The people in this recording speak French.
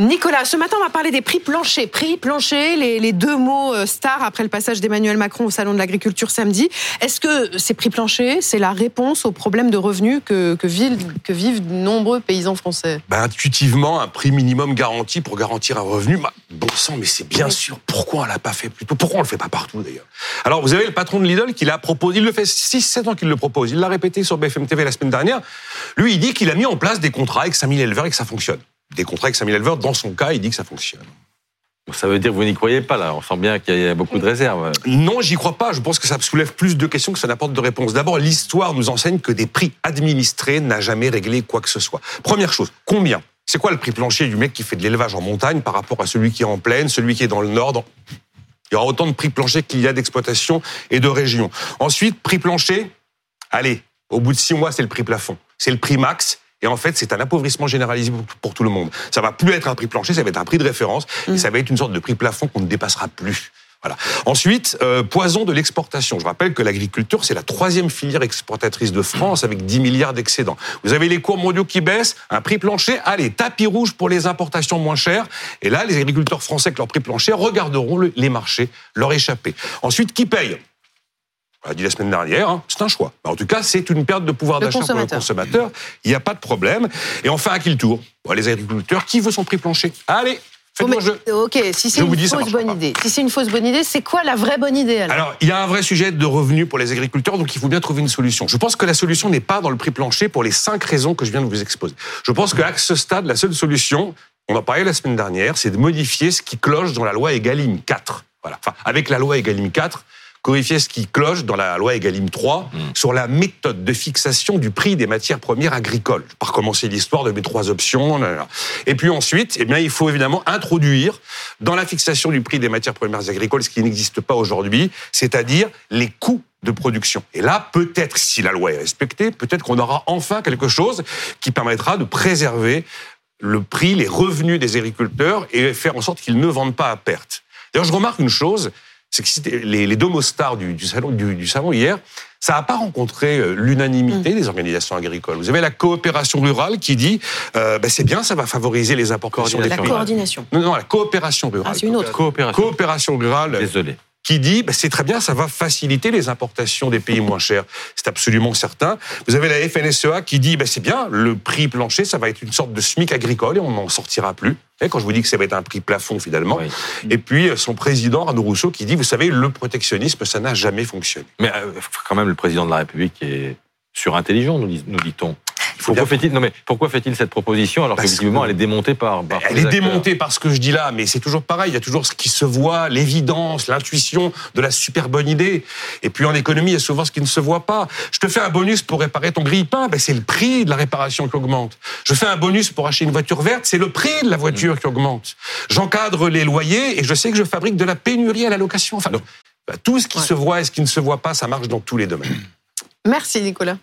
Nicolas, ce matin, on va parler des prix planchers. Prix planchers, les, deux mots euh, stars après le passage d'Emmanuel Macron au Salon de l'Agriculture samedi. Est-ce que ces prix planchers, c'est la réponse aux problèmes de revenus que, vivent, que vivent de nombreux paysans français? Bah, Intuitivement, un prix minimum garanti pour garantir un revenu, bah, bon sang, mais c'est bien sûr. Pourquoi on l'a pas fait plus tôt? Pourquoi on le fait pas partout d'ailleurs? Alors, vous avez le patron de Lidl qui l'a proposé, il le fait 6-7 ans qu'il le propose, il l'a répété sur BFM TV la semaine dernière. Lui, il dit qu'il a mis en place des contrats avec 5000 éleveurs et que ça fonctionne des contrats avec 5000 éleveurs. Dans son cas, il dit que ça fonctionne. Ça veut dire que vous n'y croyez pas, là. On sent bien qu'il y a beaucoup de réserves. Non, j'y crois pas. Je pense que ça soulève plus de questions que ça n'apporte de réponses. D'abord, l'histoire nous enseigne que des prix administrés n'a jamais réglé quoi que ce soit. Première chose, combien? C'est quoi le prix plancher du mec qui fait de l'élevage en montagne par rapport à celui qui est en plaine, celui qui est dans le nord Il y aura autant de prix planchers qu'il y a d'exploitation et de régions. Ensuite, prix plancher, allez, au bout de six mois, c'est le prix plafond. C'est le prix max et en fait, c'est un appauvrissement généralisé pour tout le monde. Ça va plus être un prix plancher, ça va être un prix de référence, et mm. ça va être une sorte de prix plafond qu'on ne dépassera plus. Voilà. Ensuite, euh, poison de l'exportation. Je rappelle que l'agriculture, c'est la troisième filière exportatrice de France avec 10 milliards d'excédents. Vous avez les cours mondiaux qui baissent, un prix plancher, allez, tapis rouge pour les importations moins chères. Et là, les agriculteurs français avec leur prix plancher regarderont les marchés leur échapper. Ensuite, qui paye? On l'a dit la semaine dernière, hein, c'est un choix. En tout cas, c'est une perte de pouvoir d'achat pour le consommateur. Il n'y a pas de problème. Et enfin, à qui le tour? Les agriculteurs, qui veut son prix plancher? Allez Faites-moi jeu. Ok, si c'est une fausse bonne idée, si c'est une fausse bonne idée, c'est quoi la vraie bonne idée alors? Alors, il y a un vrai sujet de revenus pour les agriculteurs, donc il faut bien trouver une solution. Je pense que la solution n'est pas dans le prix plancher pour les cinq raisons que je viens de vous exposer. Je pense qu'à ce stade, la seule solution, on en parlait la semaine dernière, c'est de modifier ce qui cloche dans la loi Egalim 4. Voilà. Enfin, avec la loi Egalim 4, corriger ce qui cloche dans la loi Egalim 3 mm. sur la méthode de fixation du prix des matières premières agricoles. Je vais pas recommencer l'histoire de mes trois options. Et puis ensuite, eh bien, il faut évidemment introduire dans la fixation du prix des matières premières agricoles ce qui n'existe pas aujourd'hui, c'est-à-dire les coûts de production. Et là, peut-être, si la loi est respectée, peut-être qu'on aura enfin quelque chose qui permettra de préserver le prix, les revenus des agriculteurs et faire en sorte qu'ils ne vendent pas à perte. D'ailleurs, je remarque une chose, c'est que les, les domostars du, du, salon, du, salon hier, ça n'a pas rencontré euh, l'unanimité mm. des organisations agricoles. Vous avez la coopération rurale qui dit euh, ben c'est bien, ça va favoriser les importations. La coordination. Non, non, la coopération rurale. Ah, c'est une autre. Coopération, coopération rurale. Désolé qui dit bah, c'est très bien, ça va faciliter les importations des pays moins chers. C'est absolument certain. Vous avez la FNSEA qui dit bah, c'est bien, le prix plancher, ça va être une sorte de SMIC agricole et on n'en sortira plus. Et quand je vous dis que ça va être un prix plafond finalement. Et puis son président, Arnaud Rousseau, qui dit vous savez, le protectionnisme, ça n'a jamais fonctionné. Mais euh, quand même, le président de la République est surintelligent, nous dit-on. Pourquoi fait-il non mais pourquoi fait-il cette proposition alors qu'effectivement elle est démontée par, elle est démontée par ce que je dis là mais c'est toujours pareil. Il y a toujours ce qui se voit l'évidence l'intuition de la super bonne idée. Et puis en économie il y a souvent ce qui ne se voit pas. Je te fais un bonus pour réparer ton grille-pain. Ben c'est le prix de la réparation qui augmente. Je fais un bonus pour acheter une voiture verte. C'est le prix de la voiture qui augmente. J'encadre les loyers et je sais que je fabrique de la pénurie à la location. Enfin ben, tout ce qui se voit et ce qui ne se voit pas ça marche dans tous les domaines. Merci Nicolas